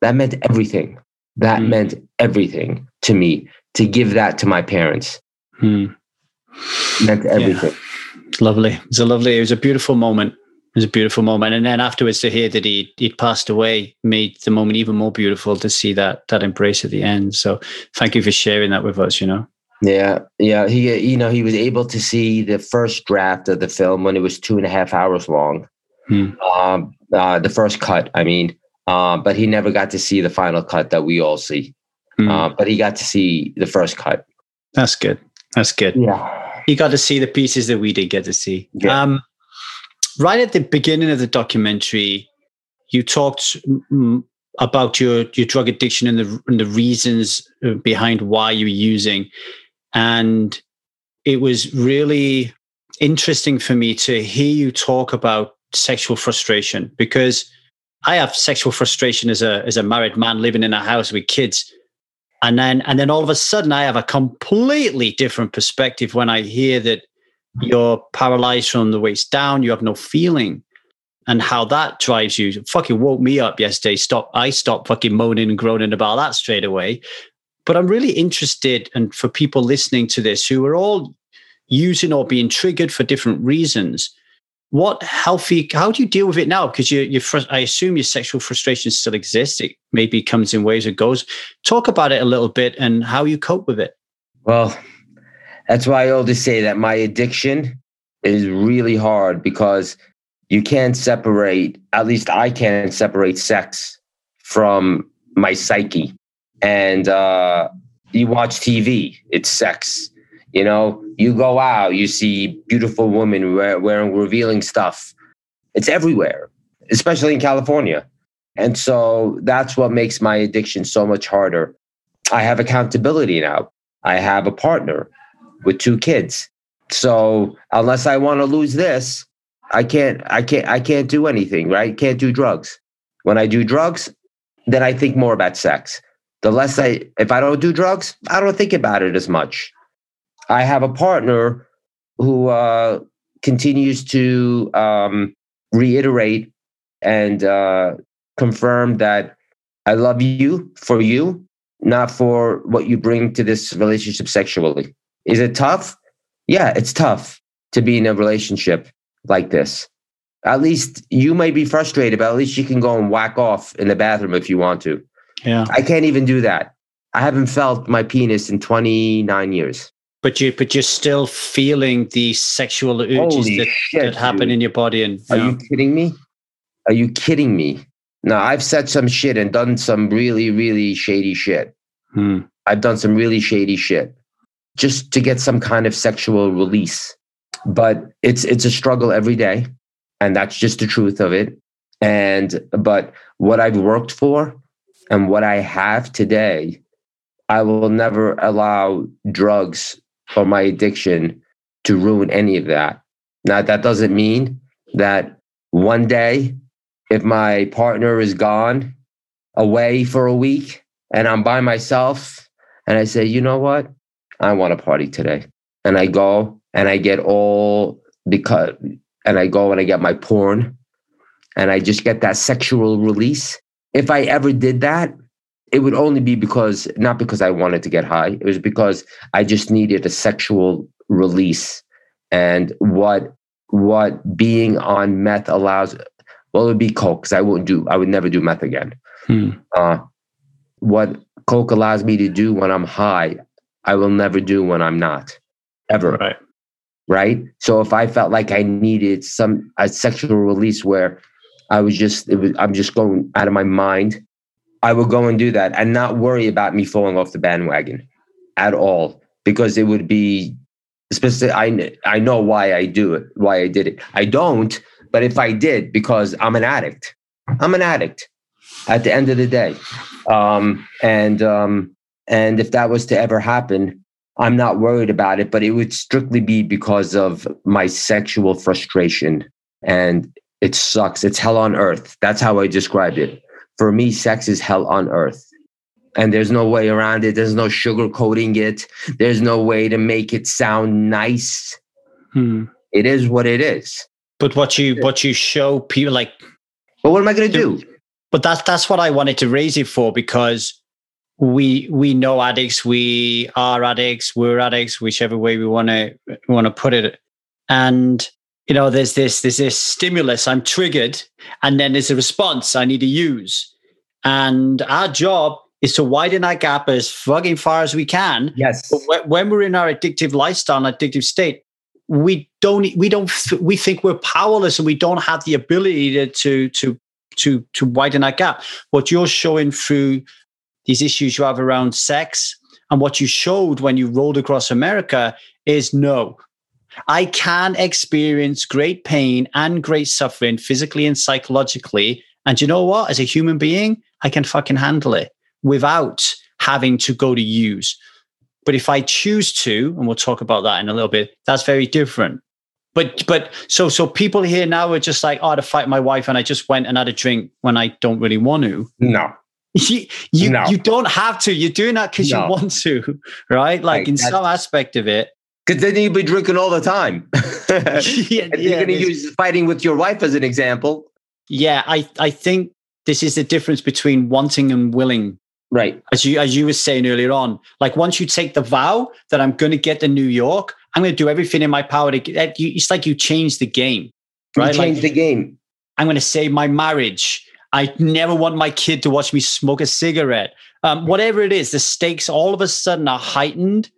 That meant everything. That Mm. meant everything to me to give that to my parents. Hmm. Meant everything. It's lovely. It's a lovely. It was a beautiful moment. It was a beautiful moment, and then afterwards to hear that he he'd passed away made the moment even more beautiful to see that that embrace at the end. So thank you for sharing that with us. You know. Yeah, yeah. He, you know, he was able to see the first draft of the film when it was two and a half hours long. Hmm. Um, uh, the first cut, I mean, uh, but he never got to see the final cut that we all see. Hmm. Uh, but he got to see the first cut. That's good. That's good. Yeah, You got to see the pieces that we didn't get to see. Yeah. Um, right at the beginning of the documentary, you talked mm, about your your drug addiction and the and the reasons uh, behind why you're using, and it was really interesting for me to hear you talk about sexual frustration because I have sexual frustration as a as a married man living in a house with kids. And then and then all of a sudden i have a completely different perspective when i hear that you're paralyzed from the waist down you have no feeling and how that drives you. Fucking woke me up yesterday. Stop i stopped fucking moaning and groaning about that straight away but i'm really interested and for people listening to this who are all using or being triggered for different reasons what healthy how do you deal with it now? Because you you i assume your sexual frustration still exists it maybe comes in waves or goes. Talk about it a little bit and how you cope with it. Well, that's why I always say that my addiction is really hard because you can't separate, at least I can't separate sex from my psyche. And uh, you watch TV, it's sex. You know, you go out, you see beautiful women wearing revealing stuff. It's everywhere, especially in California. And so that's what makes my addiction so much harder. I have accountability now. I have a partner with two kids. So unless I want to lose this, I can't I can't I can't do anything, right? Can't do drugs. When I do drugs, then I think more about sex. The less I if I don't do drugs, I don't think about it as much. I have a partner who uh, continues to um, reiterate and uh, confirm that I love you for you, not for what you bring to this relationship sexually. Is it tough? Yeah, it's tough to be in a relationship like this. At least you may be frustrated, but at least you can go and whack off in the bathroom if you want to. Yeah I can't even do that. I haven't felt my penis in 29 years. but you but you're still feeling the sexual urges Holy that, shit, that happen dude. in your body and Are yeah. you kidding me? Are you kidding me? No, I've said some shit and done some really, really shady shit. Hmm. I've done some really shady shit just to get some kind of sexual release. But it's it's a struggle every day, and that's just the truth of it. And but what I've worked for and what I have today, I will never allow drugs or my addiction to ruin any of that. Now that doesn't mean that one day if my partner is gone away for a week and I'm by myself and I say, you know what? I want to party today. And I go and I get all because, and I go and I get my porn and I just get that sexual release. If I ever did that, it would only be because, not because I wanted to get high, it was because I just needed a sexual release. And what, what being on meth allows, well, it would be coke because I wouldn't do, I would never do meth again Hmm. uh, what coke allows me to do when I'm high, I will never do when I'm not, ever. right Right. So if I felt like I needed some a sexual release where I was just, it was, I'm just going out of my mind, I would go and do that and not worry about me falling off the bandwagon at all because it would be specific. I I know why I do it, why I did it. I don't, but if I did, because I'm an addict, I'm an addict at the end of the day. Um, and um, and if that was to ever happen, I'm not worried about it. But it would strictly be because of my sexual frustration and it sucks. It's hell on earth. That's how I described it. For me, sex is hell on earth. And there's no way around it. There's no sugarcoating it. There's no way to make it sound nice. Hmm. It is what it is. But what you what you show people like But what am I going to do? But that's that's what I wanted to raise it for because we we know addicts, we are addicts, we're addicts, whichever way we want to want to put it. And you know, there's this there's this stimulus. I'm triggered, and then there's a response I need to use. And our job is to widen that gap as fucking far as we can. Yes. But when we're in our addictive lifestyle, and addictive state, we don't we don't we think we're powerless and we don't have the ability to to to to, to widen that gap. What you're showing through these issues you have around sex and what you showed when you rolled across America is no, I can experience great pain and great suffering physically and psychologically. And you know what? As a human being, I can fucking handle it without having to go to use. But if I choose to, and we'll talk about that in a little bit, that's very different. But but so so people here now are just like, oh, to fight my wife, and I just went and had a drink when I don't really want to. No. You you, no. you don't have to. You're doing that because no. you want to, right? Like, in some aspect of it. Because then you'll be drinking all the time. yeah, yeah, you're going to use fighting with your wife as an example. Yeah, I I think this is the difference between wanting and willing. Right. As you as you were saying earlier on, like once you take the vow that I'm going to get to New York, I'm going to do everything in my power to get. It's like you change the game, right? You change like, the game. I'm going to save my marriage. I never want my kid to watch me smoke a cigarette. Um, whatever it is, the stakes all of a sudden are heightened,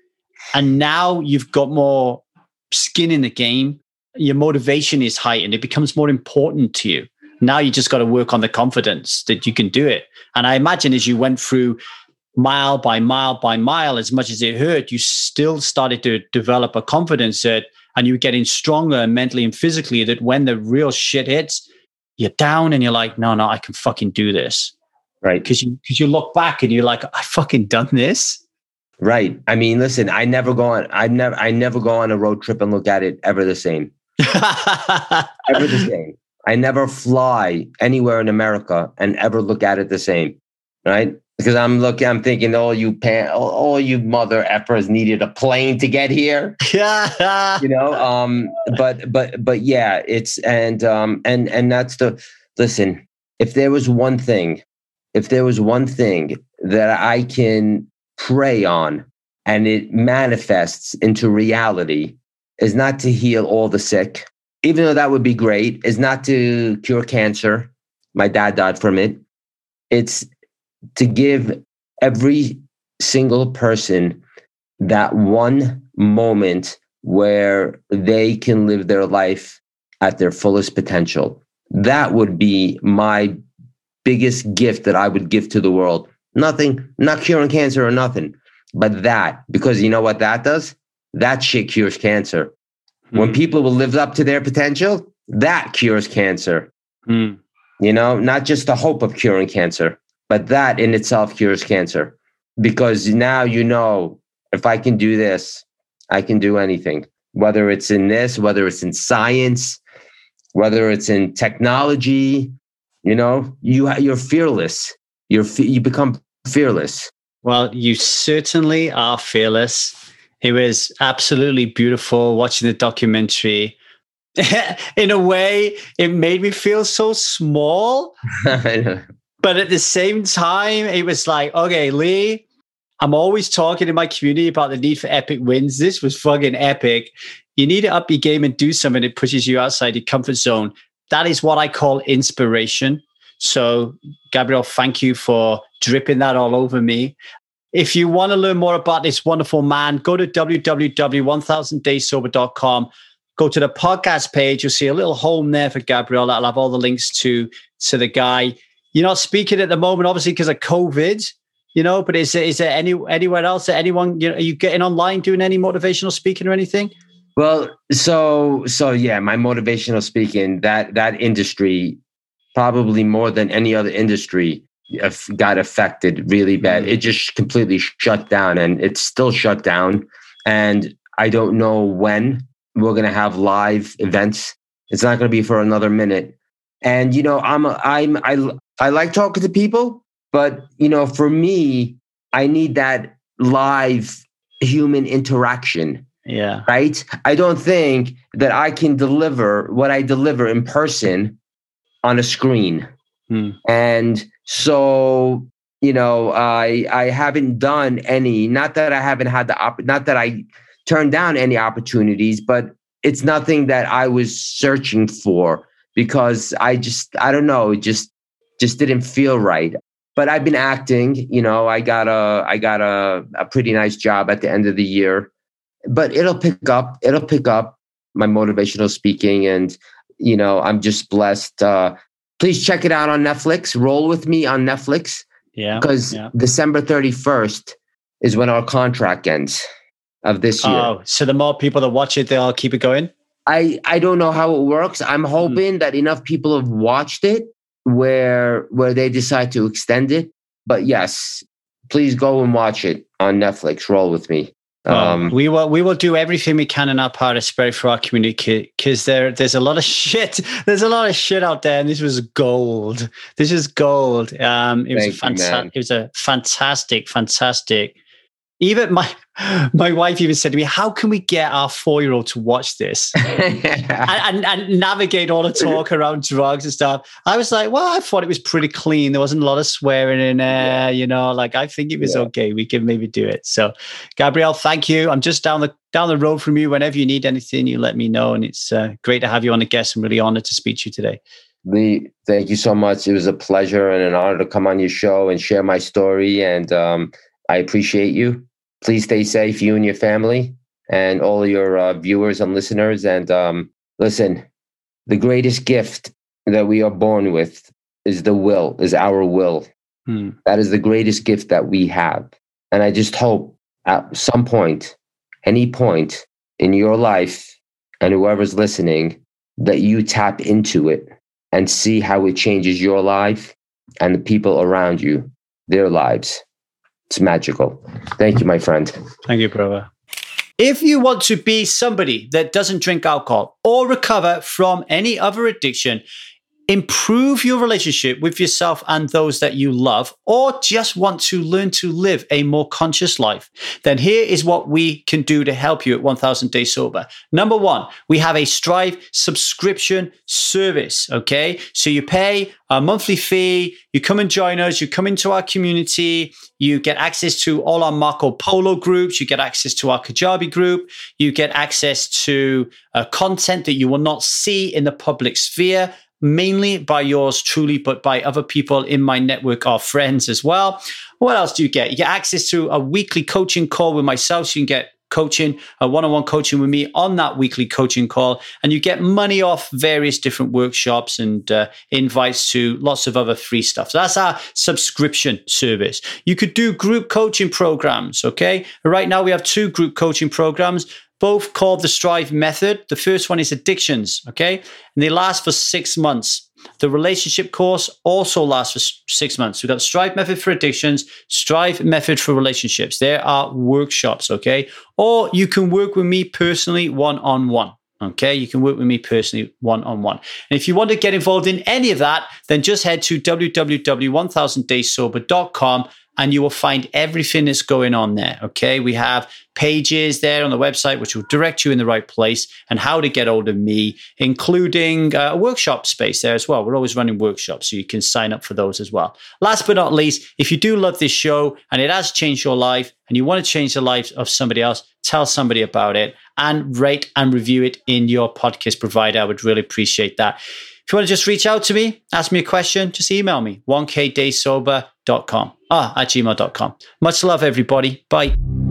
and now you've got more skin in the game. Your motivation is heightened. It becomes more important to you. Now you just got to work on the confidence that you can do it. And I imagine as you went through mile by mile by mile, as much as it hurt, you still started to develop a confidence that, and you're getting stronger mentally and physically that when the real shit hits, you're down and you're like, no, no, I can fucking do this. Right. Because you, cause you look back and you're like, I fucking done this. Right. I mean, listen, I never go on, I never, I never go on a road trip and look at it ever the same. ever the same. I never fly anywhere in America and ever look at it the same. Right because I'm looking, I'm thinking, oh, you pan, oh, oh, you mother effers needed a plane to get here. Yeah, you know. Um, but but but yeah, it's and um and and that's the listen. If there was one thing, if there was one thing that I can pray on and it manifests into reality, is not to heal all the sick, even though that would be great. Is not to cure cancer. My dad died from it. It's to give every single person that one moment where they can live their life at their fullest potential. That would be my biggest gift that I would give to the world. Nothing, not curing cancer or nothing, but that, because you know what that does? That shit cures cancer. Mm. When hmm. people will live up to their potential, that cures cancer. Mm. You know, not just the hope of curing cancer. But that in itself cures cancer because now you know if I can do this, I can do anything, whether it's in this, whether it's in science, whether it's in technology, you know, you you're fearless. You're you become fearless. Well, you certainly are fearless. It was absolutely beautiful watching the documentary. in a way, it made me feel so small. But at the same time, it was like, okay, Lee, I'm always talking in my community about the need for epic wins. This was fucking epic. You need to up your game and do something that pushes you outside your comfort zone. That is what I call inspiration. So, Gabriel, thank you for dripping that all over me. If you want to learn more about this wonderful man, go to www.1000dayssober.com. Go to the podcast page. You'll see a little home there for Gabriel. That'll have all the links to, to the guy. You're not speaking at the moment, obviously, because of COVID. You know, but is there, is there any anywhere else anyone you know, are you getting online doing any motivational speaking or anything? Well, so so yeah, my motivational speaking that that industry probably more than any other industry got affected really bad. Mm-hmm. It just completely shut down, and it's still shut down. And I don't know when we're going to have live events It's not going to be for another minute. And you know, I'm a, I'm I I like talking to people, but you know, for me, I need that live human interaction. Yeah. Right? I don't think that I can deliver what I deliver in person on a screen. Hmm. And so, you know, I I haven't done any, not that I haven't had the op not that I turned down any opportunities, but it's nothing that I was searching for because I just I don't know, it just just didn't feel right. But I've been acting, you know, I got a I got a, a pretty nice job at the end of the year. But it'll pick up, it'll pick up my motivational speaking and you know, I'm just blessed. Uh please check it out on Netflix. Roll with me on Netflix. Yeah. Because yeah. December 31st is when our contract ends of this year. Oh, so the more people that watch it, they'll keep it going? I I don't know how it works. Hmm. I'm hoping that enough people have watched it where where they decide to extend it. But yes, please go and watch it on Netflix. Roll with me. Um, we will we will do everything we can in our part of spirit for our community because there there's a lot of shit. There's a lot of shit out there and this was gold. This is gold. Um it was a fantastic it was a fantastic fantastic even my my wife even said to me, "How can we get our four year old to watch this and, and, and, navigate all the talk around drugs and stuff?" I was like, "Well, I thought it was pretty clean. There wasn't a lot of swearing in there. Yeah. You know, like I think it was yeah. okay. We can maybe do it." So, Gabriel, thank you. I'm just down the down the road from you. Whenever you need anything, you let me know, and it's uh, great to have you on the guest. I'm really honored to speak to you today. Lee, thank you so much. It was a pleasure and an honor to come on your show and share my story. And um, I appreciate you please stay safe, you and your family, and all your uh, viewers and listeners. And um, listen, the greatest gift that we are born with is the will, is our will. Hmm. That is the greatest gift that we have. And I just hope at some point, any point in your life, and whoever's listening, that you tap into it and see how it changes your life and the people around you, their lives. It's magical. Thank you, my friend. Thank you, brother. If you want to be somebody that doesn't drink alcohol or recover from any other addiction, improve your relationship with yourself and those that you love, or just want to learn to live a more conscious life, then here is what we can do to help you at 1000 Days Sober. Number one, we have a Strive subscription service. Okay. So you pay a monthly fee, you come and join us, you come into our community, you get access to all our Marco Polo groups, you get access to our Kajabi group, you get access to uh, content that you will not see in the public sphere mainly by yours truly, but by other people in my network of friends as well. What else do you get? You get access to a weekly coaching call with myself. So you can get coaching, a one on one coaching with me on that weekly coaching call. And you get money off various different workshops and uh, invites to lots of other free stuff. So that's our subscription service. You could do group coaching programs. Okay. Right now we have two group coaching programs both called the Strive Method. The first one is addictions, okay? And they last for six months. The relationship course also lasts for six months. We've got Strive Method for addictions, Strive Method for relationships. There are workshops, okay? Or you can work with me personally one on one. Okay, you can work with me personally one on one. And if you want to get involved in any of that, then just head to www.1000dayssober.com and you will find everything that's going on there. Okay. We have pages there on the website which will direct you in the right place and how to get hold of me, including uh, a workshop space there as well. We're always running workshops, so you can sign up for those as well. Last but not least, if you do love this show and it has changed your life and you want to change the life of somebody else, tell somebody about it and rate and review it in your podcast provider. I would really appreciate that. If you want to just reach out to me, ask me a question, just email me, 1kdaysober.com. Ah, at gmail.com. Much love, everybody. Bye.